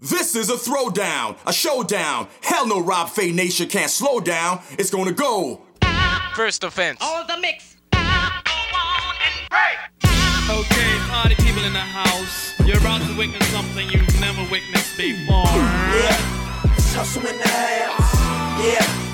This is a throwdown, a showdown. Hell no, Rob Fay Nation can't slow down. It's gonna go. First offense. All the mix. Okay, party people in the house. You're about to witness something you've never witnessed before. Yeah, it's hustle in the house. Yeah,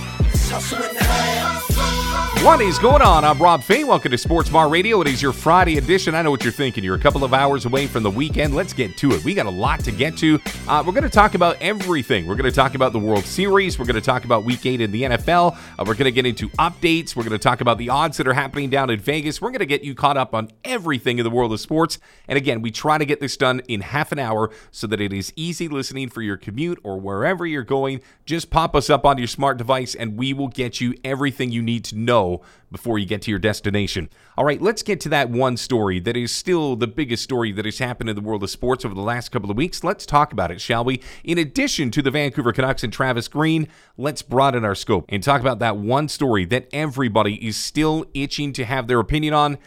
What is going on? I'm Rob Fay. Welcome to Sports Bar Radio. It is your Friday edition. I know what you're thinking. You're a couple of hours away from the weekend. Let's get to it. We got a lot to get to. Uh, we're going to talk about everything. We're going to talk about the World Series. We're going to talk about Week 8 in the NFL. Uh, we're going to get into updates. We're going to talk about the odds that are happening down in Vegas. We're going to get you caught up on everything in the world of sports. And again, we try to get this done in half an hour so that it is easy listening for your commute or wherever you're going. Just pop us up on your smart device and we will get you everything you need to know before you get to your destination. All right, let's get to that one story that is still the biggest story that has happened in the world of sports over the last couple of weeks. Let's talk about it, shall we? In addition to the Vancouver Canucks and Travis Green, let's broaden our scope and talk about that one story that everybody is still itching to have their opinion on.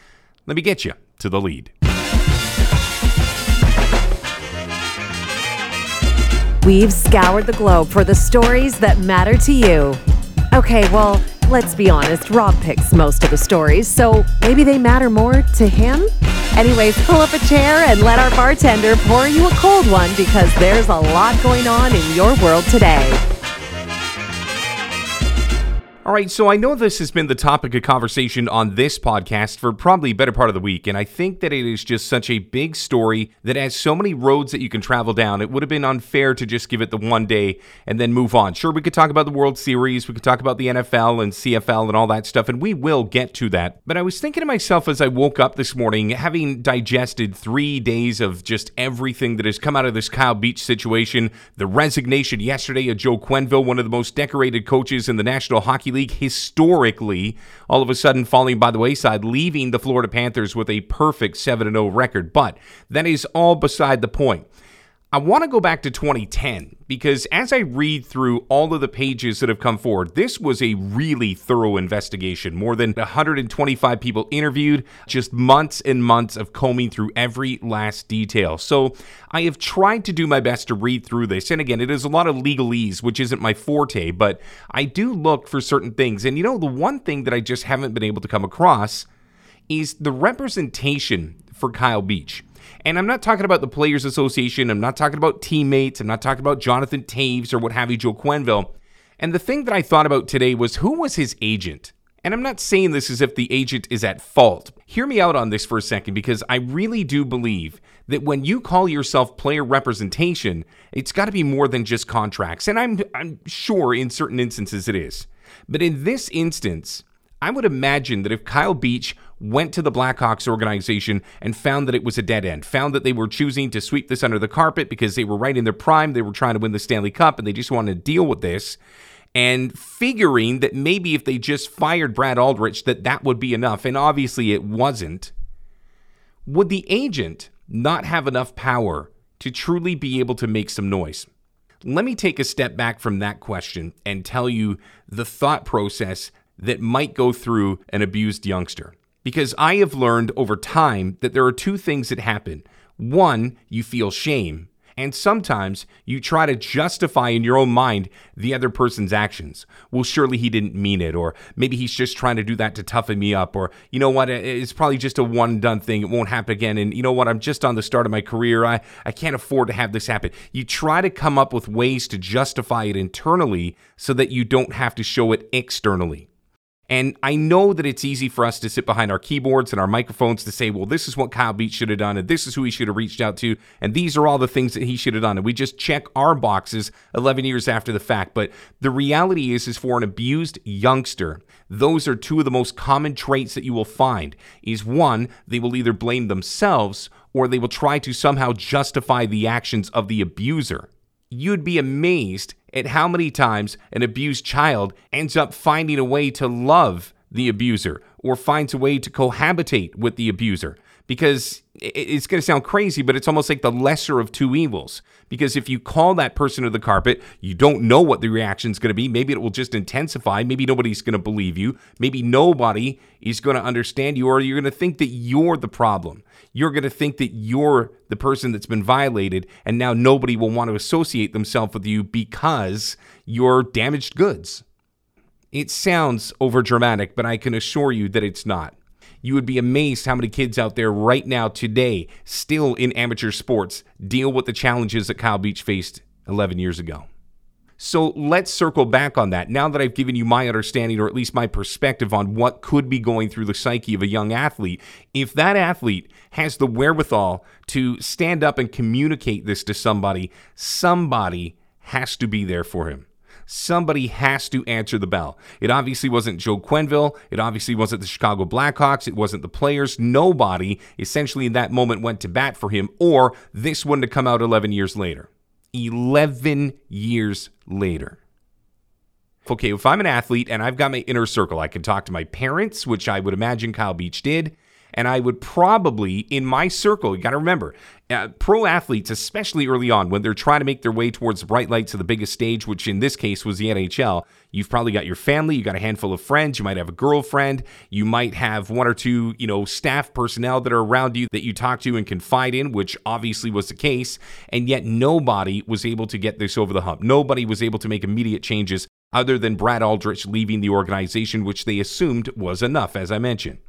Let me get you to the lead. We've scoured the globe for the stories that matter to you. Okay, well, let's be honest, Rob picks most of the stories, so maybe they matter more to him? Anyways, pull up a chair and let our bartender pour you a cold one because there's a lot going on in your world today. All right, so I know this has been the topic of conversation on this podcast for probably a better part of the week, and I think that it is just such a big story that has so many roads that you can travel down. It would have been unfair to just give it the one day and then move on. Sure, we could talk about the World Series, we could talk about the NFL and CFL and all that stuff, and we will get to that. But I was thinking to myself as I woke up this morning, having digested three days of just everything that has come out of this Kyle Beach situation, the resignation yesterday of Joe Quenneville, one of the most decorated coaches in the National Hockey League League historically, all of a sudden falling by the wayside, leaving the Florida Panthers with a perfect 7 0 record. But that is all beside the point. I want to go back to 2010 because as I read through all of the pages that have come forward, this was a really thorough investigation. More than 125 people interviewed, just months and months of combing through every last detail. So I have tried to do my best to read through this. And again, it is a lot of legalese, which isn't my forte, but I do look for certain things. And you know, the one thing that I just haven't been able to come across is the representation for Kyle Beach. And I'm not talking about the Players Association. I'm not talking about teammates. I'm not talking about Jonathan Toews or what have you, Joe Quenneville. And the thing that I thought about today was who was his agent? And I'm not saying this as if the agent is at fault. Hear me out on this for a second because I really do believe that when you call yourself player representation, it's got to be more than just contracts. And I'm, I'm sure in certain instances it is. But in this instance, I would imagine that if Kyle Beach went to the Blackhawks organization and found that it was a dead end, found that they were choosing to sweep this under the carpet because they were right in their prime, they were trying to win the Stanley Cup, and they just wanted to deal with this, and figuring that maybe if they just fired Brad Aldrich, that that would be enough, and obviously it wasn't. Would the agent not have enough power to truly be able to make some noise? Let me take a step back from that question and tell you the thought process that might go through an abused youngster. Because I have learned over time that there are two things that happen. One, you feel shame, and sometimes you try to justify in your own mind the other person's actions. Well, surely he didn't mean it, or maybe he's just trying to do that to toughen me up, or you know what, it's probably just a one done thing. It won't happen again. And you know what, I'm just on the start of my career. I, I can't afford to have this happen. You try to come up with ways to justify it internally so that you don't have to show it externally. And I know that it's easy for us to sit behind our keyboards and our microphones to say, well, this is what Kyle Beach should have done, and this is who he should have reached out to, and these are all the things that he should have done. And we just check our boxes 11 years after the fact. But the reality is, is for an abused youngster, those are two of the most common traits that you will find. Is one, they will either blame themselves or they will try to somehow justify the actions of the abuser. You'd be amazed at how many times an abused child ends up finding a way to love the abuser or finds a way to cohabitate with the abuser because it's going to sound crazy, but it's almost like the lesser of two evils. Because if you call that person to the carpet, you don't know what the reaction is going to be. Maybe it will just intensify. Maybe nobody's going to believe you. Maybe nobody is going to understand you, or you're going to think that you're the problem. You're going to think that you're the person that's been violated, and now nobody will want to associate themselves with you because you're damaged goods. It sounds overdramatic, but I can assure you that it's not. You would be amazed how many kids out there right now, today, still in amateur sports, deal with the challenges that Kyle Beach faced 11 years ago. So let's circle back on that. Now that I've given you my understanding, or at least my perspective on what could be going through the psyche of a young athlete, if that athlete has the wherewithal to stand up and communicate this to somebody, somebody has to be there for him somebody has to answer the bell. It obviously wasn't Joe Quenneville. It obviously wasn't the Chicago Blackhawks. It wasn't the players. Nobody essentially in that moment went to bat for him, or this wouldn't have come out 11 years later. 11 years later. Okay, if I'm an athlete and I've got my inner circle, I can talk to my parents, which I would imagine Kyle Beach did. And I would probably, in my circle, you got to remember, uh, pro athletes, especially early on, when they're trying to make their way towards the bright lights of the biggest stage, which in this case was the NHL, you've probably got your family, you got a handful of friends, you might have a girlfriend, you might have one or two, you know, staff personnel that are around you that you talk to and confide in, which obviously was the case. And yet nobody was able to get this over the hump. Nobody was able to make immediate changes other than Brad Aldrich leaving the organization, which they assumed was enough, as I mentioned.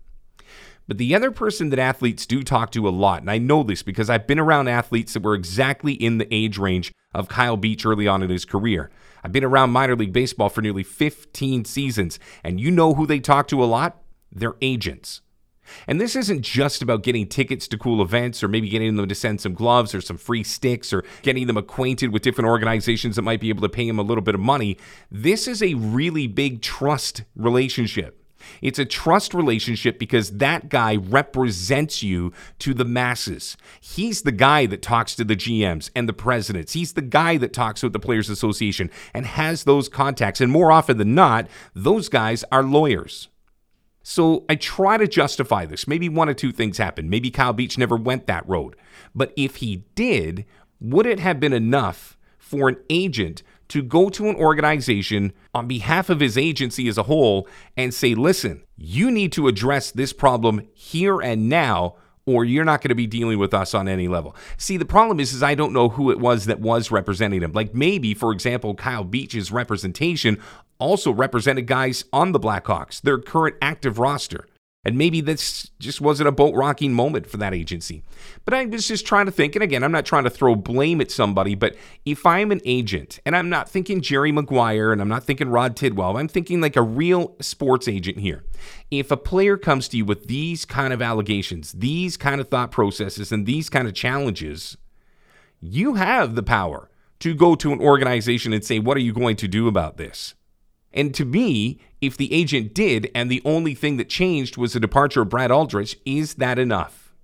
But the other person that athletes do talk to a lot, and I know this because I've been around athletes that were exactly in the age range of Kyle Beach early on in his career. I've been around minor league baseball for nearly 15 seasons, and you know who they talk to a lot? Their agents. And this isn't just about getting tickets to cool events or maybe getting them to send some gloves or some free sticks or getting them acquainted with different organizations that might be able to pay them a little bit of money. This is a really big trust relationship. It's a trust relationship because that guy represents you to the masses. He's the guy that talks to the GMs and the presidents. He's the guy that talks with the Players Association and has those contacts. And more often than not, those guys are lawyers. So I try to justify this. Maybe one or two things happened. Maybe Kyle Beach never went that road. But if he did, would it have been enough for an agent to go to an organization on behalf of his agency as a whole and say, listen, you need to address this problem here and now or you're not going to be dealing with us on any level. See, the problem is, is I don't know who it was that was representing him. Like maybe, for example, Kyle Beach's representation also represented guys on the Blackhawks, their current active roster. And maybe this just wasn't a boat rocking moment for that agency. But I was just trying to think, and again, I'm not trying to throw blame at somebody, but if I'm an agent, and I'm not thinking Jerry Maguire and I'm not thinking Rod Tidwell, I'm thinking like a real sports agent here. If a player comes to you with these kind of allegations, these kind of thought processes, and these kind of challenges, you have the power to go to an organization and say, What are you going to do about this? And to me, if the agent did and the only thing that changed was the departure of Brad Aldrich, is that enough?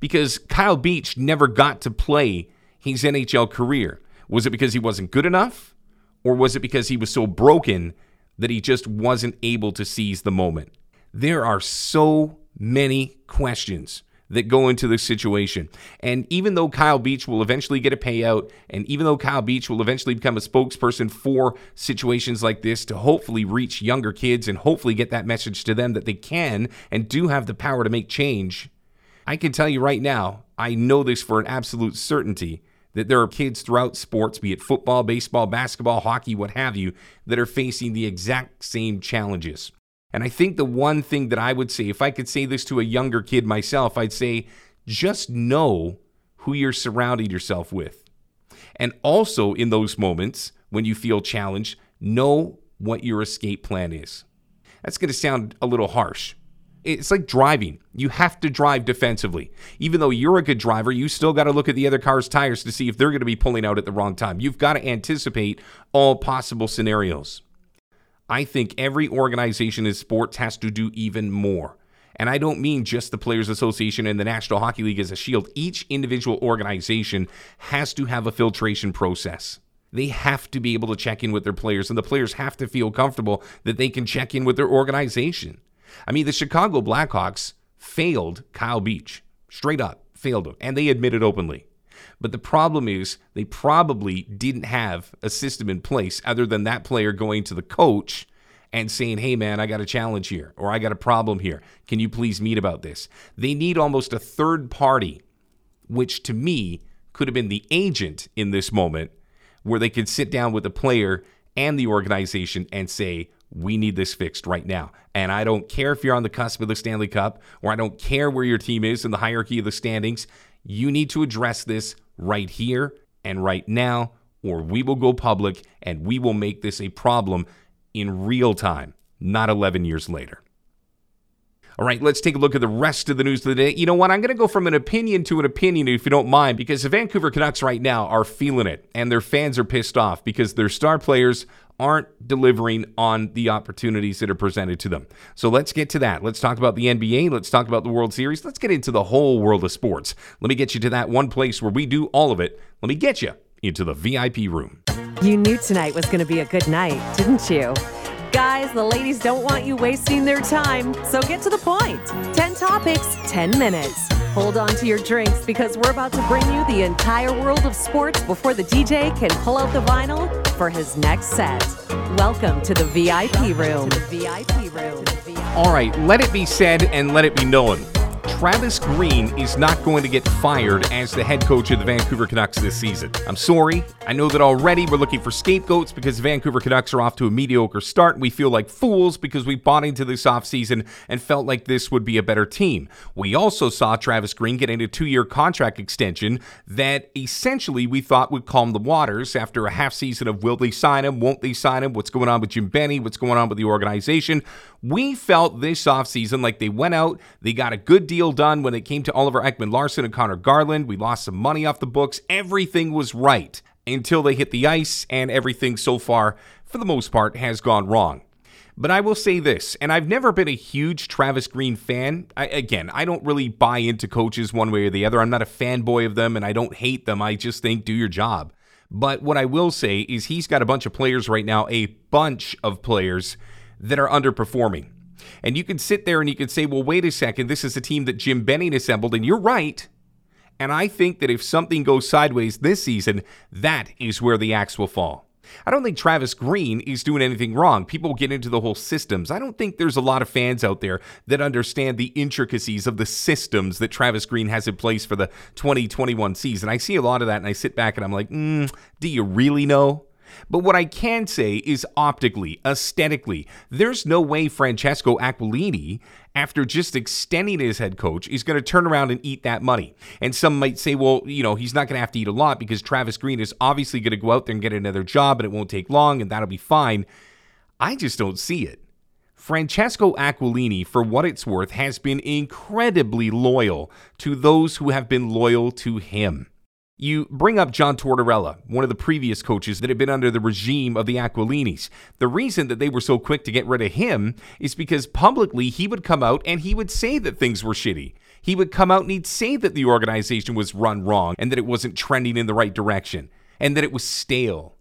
Because Kyle Beach never got to play his NHL career. Was it because he wasn't good enough? Or was it because he was so broken that he just wasn't able to seize the moment? There are so many questions that go into this situation. And even though Kyle Beach will eventually get a payout, and even though Kyle Beach will eventually become a spokesperson for situations like this to hopefully reach younger kids and hopefully get that message to them that they can and do have the power to make change, I can tell you right now, I know this for an absolute certainty that there are kids throughout sports, be it football, baseball, basketball, hockey, what have you, that are facing the exact same challenges. And I think the one thing that I would say, if I could say this to a younger kid myself, I'd say just know who you're surrounding yourself with. And also in those moments when you feel challenged, know what your escape plan is. That's going to sound a little harsh. It's like driving. You have to drive defensively. Even though you're a good driver, you still got to look at the other car's tires to see if they're going to be pulling out at the wrong time. You've got to anticipate all possible scenarios. I think every organization in sports has to do even more. And I don't mean just the Players Association and the National Hockey League as a shield. Each individual organization has to have a filtration process. They have to be able to check in with their players, and the players have to feel comfortable that they can check in with their organization. I mean, the Chicago Blackhawks failed Kyle Beach. Straight up, failed them. And they admitted openly. But the problem is they probably didn't have a system in place other than that player going to the coach and saying, hey, man, I got a challenge here, or I got a problem here. Can you please meet about this? They need almost a third party, which to me could have been the agent in this moment, where they could sit down with the player and the organization and say, we need this fixed right now. And I don't care if you're on the cusp of the Stanley Cup or I don't care where your team is in the hierarchy of the standings. You need to address this right here and right now, or we will go public and we will make this a problem in real time, not 11 years later. All right, let's take a look at the rest of the news of the day. You know what? I'm going to go from an opinion to an opinion, if you don't mind, because the Vancouver Canucks right now are feeling it, and their fans are pissed off because their star players aren't delivering on the opportunities that are presented to them. So let's get to that. Let's talk about the NBA. Let's talk about the World Series. Let's get into the whole world of sports. Let me get you to that one place where we do all of it. Let me get you into the VIP room. You knew tonight was going to be a good night, didn't you? Guys, the ladies don't want you wasting their time, so get to the point. 10 topics, 10 minutes. Hold on to your drinks because we're about to bring you the entire world of sports before the DJ can pull out the vinyl for his next set. Welcome to the VIP room. All right, let it be said and let it be known. Travis Green is not going to get fired as the head coach of the Vancouver Canucks this season. I'm sorry. I know that already we're looking for scapegoats because the Vancouver Canucks are off to a mediocre start. We feel like fools because we bought into this offseason and felt like this would be a better team. We also saw Travis Green getting a two year contract extension that essentially we thought would calm the waters after a half season of will they sign him, won't they sign him, what's going on with Jim Benning, what's going on with the organization. We felt this offseason like they went out, they got a good deal done when it came to Oliver Ekman Larsson and Connor Garland. We lost some money off the books. Everything was right until they hit the ice, and everything so far, for the most part, has gone wrong. But I will say this, and I've never been a huge Travis Green fan. I, again, I don't really buy into coaches one way or the other. I'm not a fanboy of them, and I don't hate them. I just think do your job. But what I will say is he's got a bunch of players right now, a bunch of players that are underperforming. And you can sit there and you can say, well, wait a second, this is a team that Jim Benning assembled, and you're right. And I think that if something goes sideways this season, that is where the axe will fall. I don't think Travis Green is doing anything wrong. People get into the whole systems. I don't think there's a lot of fans out there that understand the intricacies of the systems that Travis Green has in place for the 2021 season. I see a lot of that and I sit back and I'm like, mm, do you really know? But what I can say is optically, aesthetically, there's no way Francesco Aquilini, after just extending his head coach, is going to turn around and eat that money. And some might say, well, you know, he's not going to have to eat a lot because Travis Green is obviously going to go out there and get another job and it won't take long and that'll be fine. I just don't see it. Francesco Aquilini, for what it's worth, has been incredibly loyal to those who have been loyal to him. You bring up John Tortorella, one of the previous coaches that had been under the regime of the Aquilinis. The reason that they were so quick to get rid of him is because publicly he would come out and he would say that things were shitty. He would come out and he'd say that the organization was run wrong and that it wasn't trending in the right direction and that it was stale.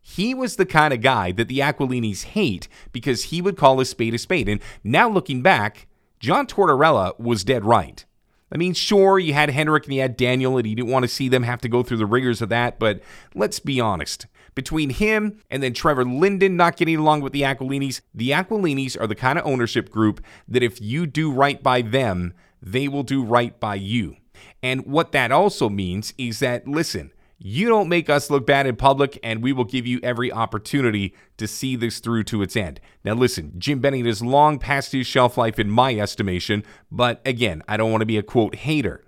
He was the kind of guy that the Aquilinis hate because he would call a spade a spade. And now looking back, John Tortorella was dead right. I mean, sure, you had Henrik and you had Daniel, and you didn't want to see them have to go through the rigors of that, but let's be honest. Between him and then Trevor Linden not getting along with the Aquilinis, the Aquilinis are the kind of ownership group that if you do right by them, they will do right by you. And what that also means is that, listen, you don't make us look bad in public, and we will give you every opportunity to see this through to its end. Now, listen, Jim Benning is long past his shelf life in my estimation, but again, I don't want to be a quote hater.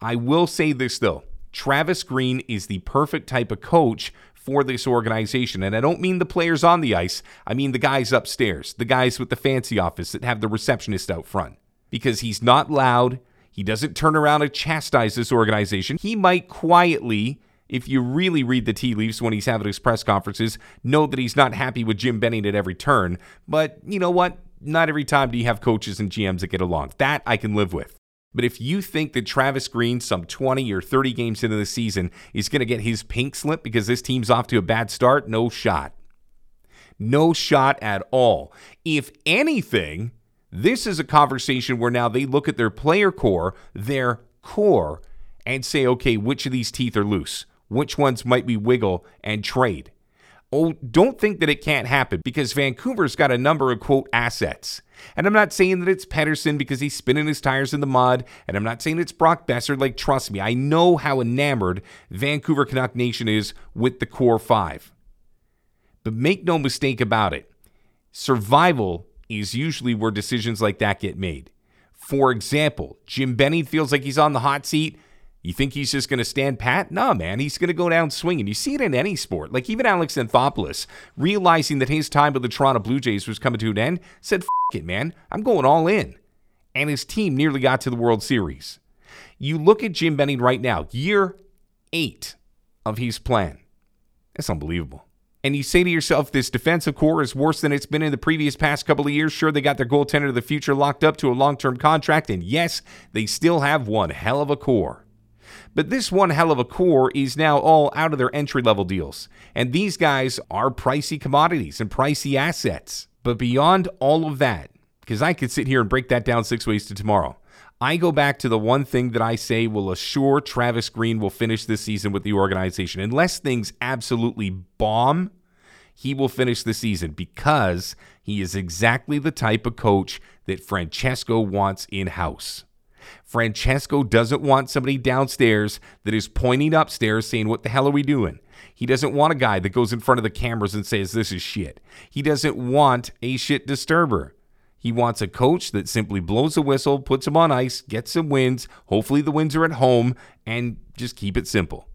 I will say this though Travis Green is the perfect type of coach for this organization. And I don't mean the players on the ice, I mean the guys upstairs, the guys with the fancy office that have the receptionist out front. Because he's not loud, he doesn't turn around and chastise this organization. He might quietly if you really read the tea leaves when he's having his press conferences, know that he's not happy with Jim Benning at every turn. But you know what? Not every time do you have coaches and GMs that get along. That I can live with. But if you think that Travis Green, some 20 or 30 games into the season, is going to get his pink slip because this team's off to a bad start, no shot. No shot at all. If anything, this is a conversation where now they look at their player core, their core and say, okay, which of these teeth are loose? Which ones might we wiggle and trade? Oh, don't think that it can't happen because Vancouver's got a number of quote assets. And I'm not saying that it's Pettersson because he's spinning his tires in the mud, and I'm not saying it's Brock Boeser. Like, trust me, I know how enamored Vancouver Canuck Nation is with the core five. But make no mistake about it, survival is usually where decisions like that get made. For example, Jim Benning feels like he's on the hot seat. You think he's just going to stand pat? Nah, man. He's going to go down swinging. You see it in any sport. Like even Alex Anthopoulos, realizing that his time with the Toronto Blue Jays was coming to an end, said, F it, man. I'm going all in. And his team nearly got to the World Series. You look at Jim Benning right now, year eight of his plan. That's unbelievable. And you say to yourself, this defensive core is worse than it's been in the previous past couple of years. Sure, they got their goaltender of the future locked up to a long term contract. And yes, they still have one hell of a core. But this one hell of a core is now all out of their entry level deals. And these guys are pricey commodities and pricey assets. But beyond all of that, because I could sit here and break that down six ways to tomorrow, I go back to the one thing that I say will assure Travis Green will finish this season with the organization. Unless things absolutely bomb, he will finish the season because he is exactly the type of coach that Francesco wants in house. Francesco doesn't want somebody downstairs that is pointing upstairs saying, What the hell are we doing? He doesn't want a guy that goes in front of the cameras and says, This is shit. He doesn't want a shit disturber. He wants a coach that simply blows a whistle, puts him on ice, gets some wins. Hopefully, the wins are at home, and just keep it simple.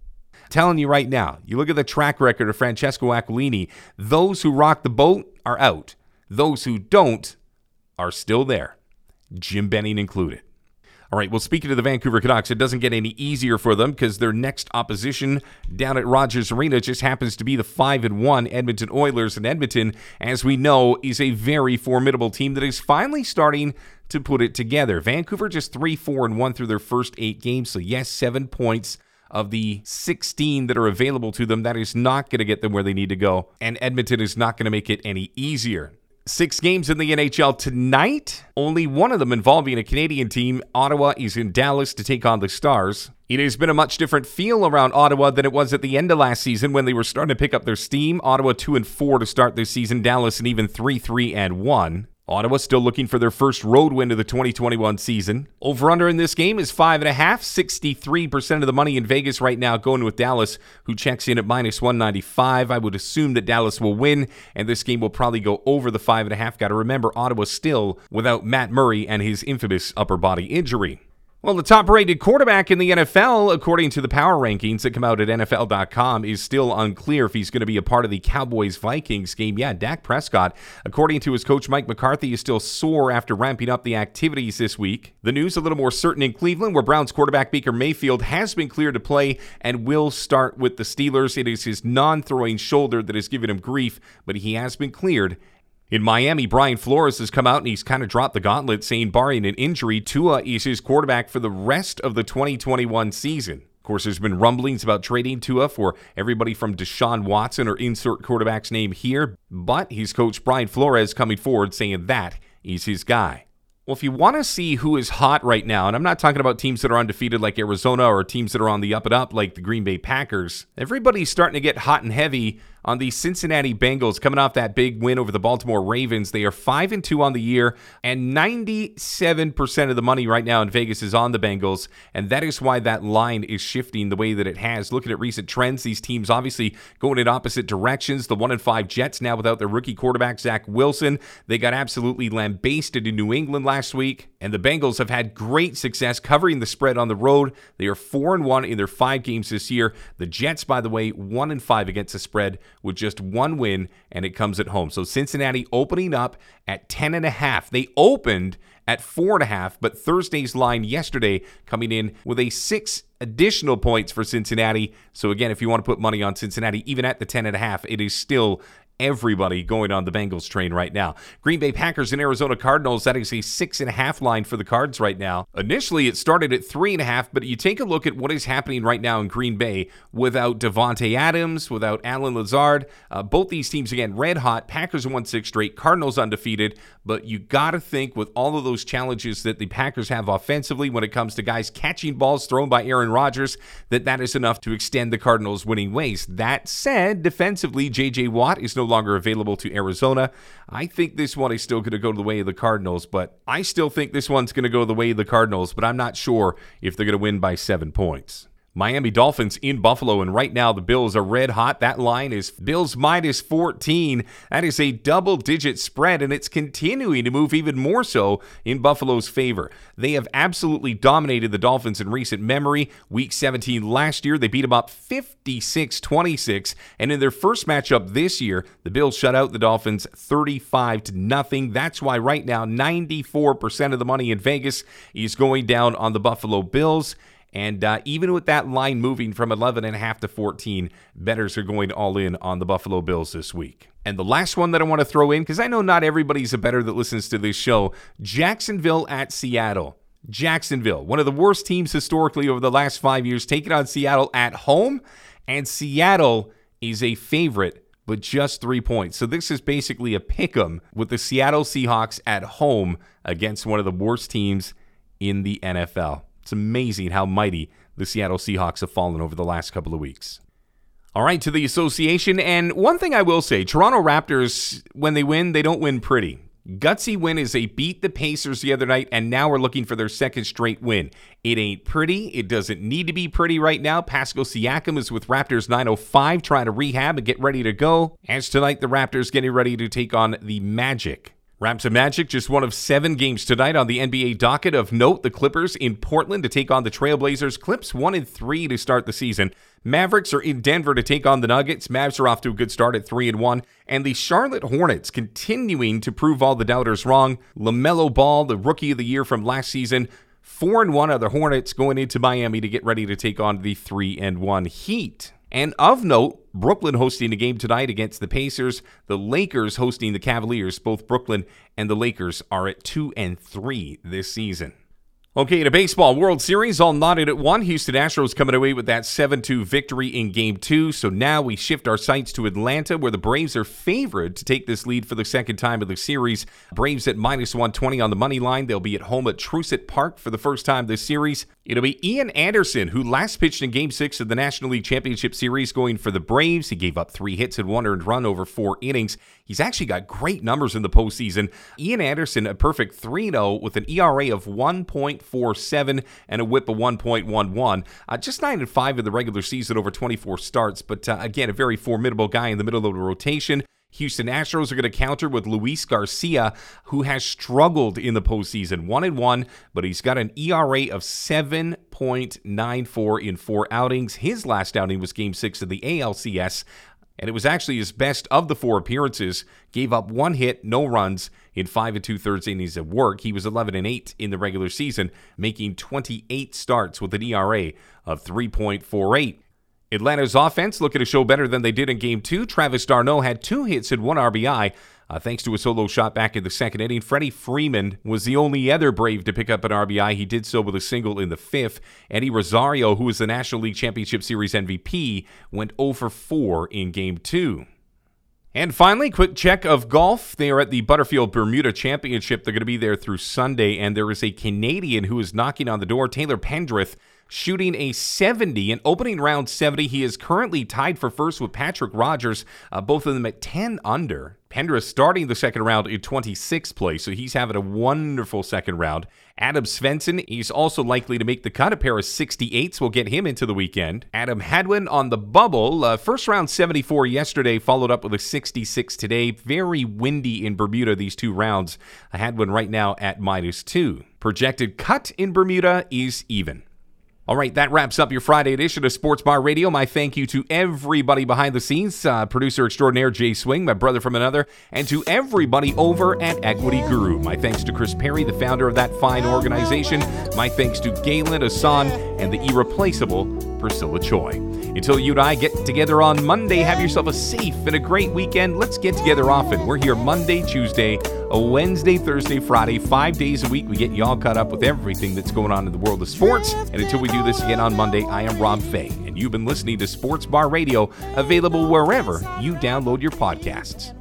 telling you right now, you look at the track record of Francesco Aquilini, those who rock the boat are out. Those who don't are still there, Jim Benning included. All right, well, speaking of the Vancouver Canucks, it doesn't get any easier for them because their next opposition down at Rogers Arena just happens to be the 5 and 1 Edmonton Oilers. And Edmonton, as we know, is a very formidable team that is finally starting to put it together. Vancouver just 3 4 and 1 through their first eight games. So, yes, seven points of the 16 that are available to them. That is not going to get them where they need to go. And Edmonton is not going to make it any easier. Six games in the NHL tonight, only one of them involving a Canadian team. Ottawa is in Dallas to take on the Stars. It has been a much different feel around Ottawa than it was at the end of last season when they were starting to pick up their steam. Ottawa 2 and 4 to start this season, Dallas and even 3 3 and 1. Ottawa still looking for their first road win of the 2021 season. Over under in this game is five and a half. 63% of the money in Vegas right now going with Dallas, who checks in at minus 195. I would assume that Dallas will win, and this game will probably go over the five and a half. Got to remember, Ottawa still without Matt Murray and his infamous upper body injury. Well, the top rated quarterback in the NFL, according to the power rankings that come out at NFL.com, is still unclear if he's going to be a part of the Cowboys Vikings game. Yeah, Dak Prescott, according to his coach Mike McCarthy, is still sore after ramping up the activities this week. The news a little more certain in Cleveland, where Browns quarterback Baker Mayfield has been cleared to play and will start with the Steelers. It is his non throwing shoulder that has given him grief, but he has been cleared in Miami, Brian Flores has come out and he's kind of dropped the gauntlet, saying, barring an injury, Tua is his quarterback for the rest of the 2021 season. Of course, there's been rumblings about trading Tua for everybody from Deshaun Watson or insert quarterback's name here, but he's coach Brian Flores coming forward saying that is his guy. Well, if you want to see who is hot right now, and I'm not talking about teams that are undefeated like Arizona or teams that are on the up and up like the Green Bay Packers, everybody's starting to get hot and heavy on the Cincinnati Bengals coming off that big win over the Baltimore Ravens. They are 5 and 2 on the year and 97% of the money right now in Vegas is on the Bengals, and that is why that line is shifting the way that it has. Looking at recent trends, these teams obviously going in opposite directions. The 1 and 5 Jets now without their rookie quarterback Zach Wilson. They got absolutely lambasted in New England last week, and the Bengals have had great success covering the spread on the road. They are 4 and 1 in their 5 games this year. The Jets by the way, 1 and 5 against the spread with just one win, and it comes at home. So Cincinnati opening up at 10 and a half. They opened at four and a half, but Thursday's line yesterday coming in with a six additional points for Cincinnati. So again, if you want to put money on Cincinnati, even at the 10 and a half, it is still everybody going on the Bengals train right now. Green Bay Packers and Arizona Cardinals, that is a six and a half line for the Cards right now. Initially, it started at three and a half, but you take a look at what is happening right now in Green Bay without Davante Adams, without Allen Lazard. Uh, both these teams, again, red hot. Packers won six straight, Cardinals undefeated, but you got to think with all of those challenges that the Packers have offensively when it comes to guys catching balls thrown by Aaron Rodgers, that that is enough to extend the Cardinals' winning ways. That said, defensively, J.J. Watt is no longer available to Arizona. I think this one is still going to go the way of the Cardinals, but I still think this one's going to go the way of the Cardinals, but I'm not sure if they're going to win by seven points. Miami Dolphins in Buffalo, and right now the Bills are red hot. That line is Bills minus 14. That is a double digit spread, and it's continuing to move even more so in Buffalo's favor. They have absolutely dominated the Dolphins in recent memory. Week 17 last year, they beat them up 56 26, and in their first matchup this year, the Bills shut out the Dolphins 35 to nothing. That's why right now 94% of the money in Vegas is going down on the Buffalo Bills. And uh, even with that line moving from 11.5 to 14, bettors are going all in on the Buffalo Bills this week. And the last one that I want to throw in, because I know not everybody's a better that listens to this show Jacksonville at Seattle. Jacksonville, one of the worst teams historically over the last five years, taking on Seattle at home. And Seattle is a favorite, but just three points. So this is basically a pick 'em with the Seattle Seahawks at home against one of the worst teams in the NFL. It's amazing how mighty the Seattle Seahawks have fallen over the last couple of weeks. All right, to the association. And one thing I will say Toronto Raptors, when they win, they don't win pretty. Gutsy win is they beat the Pacers the other night, and now we're looking for their second straight win. It ain't pretty. It doesn't need to be pretty right now. Pascal Siakam is with Raptors 905 trying to rehab and get ready to go. As tonight, the Raptors getting ready to take on the Magic. And Magic just one of seven games tonight on the NBA docket. Of note, the Clippers in Portland to take on the Trailblazers. Clips one and three to start the season. Mavericks are in Denver to take on the Nuggets. Mavs are off to a good start at three and one, and the Charlotte Hornets continuing to prove all the doubters wrong. Lamelo Ball, the Rookie of the Year from last season, four and one. Are the Hornets going into Miami to get ready to take on the three and one Heat? And of note, Brooklyn hosting a game tonight against the Pacers. The Lakers hosting the Cavaliers. Both Brooklyn and the Lakers are at 2 and 3 this season. Okay, to baseball World Series, all knotted at one. Houston Astros coming away with that 7 2 victory in game two. So now we shift our sights to Atlanta, where the Braves are favored to take this lead for the second time of the series. Braves at minus 120 on the money line. They'll be at home at Truist Park for the first time this series. It'll be Ian Anderson, who last pitched in game six of the National League Championship Series, going for the Braves. He gave up three hits and one earned run over four innings. He's actually got great numbers in the postseason. Ian Anderson, a perfect 3 0 with an ERA of 1.47 and a whip of 1.11. Uh, just 9 and 5 in the regular season over 24 starts, but uh, again, a very formidable guy in the middle of the rotation. Houston Astros are going to counter with Luis Garcia, who has struggled in the postseason, one and one, but he's got an ERA of 7.94 in four outings. His last outing was Game Six of the ALCS and it was actually his best of the four appearances. Gave up one hit, no runs in five and two thirds innings of work. He was 11 and 8 in the regular season, making 28 starts with an ERA of 3.48. Atlanta's offense looking to show better than they did in game two. Travis d'Arnaud had two hits and one RBI. Uh, thanks to a solo shot back in the second inning, Freddie Freeman was the only other Brave to pick up an RBI. He did so with a single in the fifth. Eddie Rosario, who was the National League Championship Series MVP, went 0 for 4 in game two. And finally, quick check of golf. They are at the Butterfield Bermuda Championship. They're going to be there through Sunday, and there is a Canadian who is knocking on the door, Taylor Pendrith shooting a 70 in opening round 70. He is currently tied for first with Patrick Rodgers, uh, both of them at 10 under. Pendrith starting the second round in 26th place, so he's having a wonderful second round. Adam Svensson, he's also likely to make the cut. A pair of 68s will get him into the weekend. Adam Hadwin on the bubble. Uh, first round 74 yesterday, followed up with a 66 today. Very windy in Bermuda these two rounds. Hadwin right now at minus two. Projected cut in Bermuda is even. All right, that wraps up your Friday edition of Sports Bar Radio. My thank you to everybody behind the scenes, uh, producer extraordinaire Jay Swing, my brother from another, and to everybody over at Equity Guru. My thanks to Chris Parry, the founder of that fine organization. My thanks to Galen, Asan, and the irreplaceable Priscilla Choi. Until you and I get together on Monday, have yourself a safe and a great weekend. Let's get together often. We're here Monday, Tuesday, a Wednesday, Thursday, Friday, five days a week. We get you all caught up with everything that's going on in the world of sports. And until we do this again on Monday, I am Rob Fay, and you've been listening to Sports Bar Radio, available wherever you download your podcasts.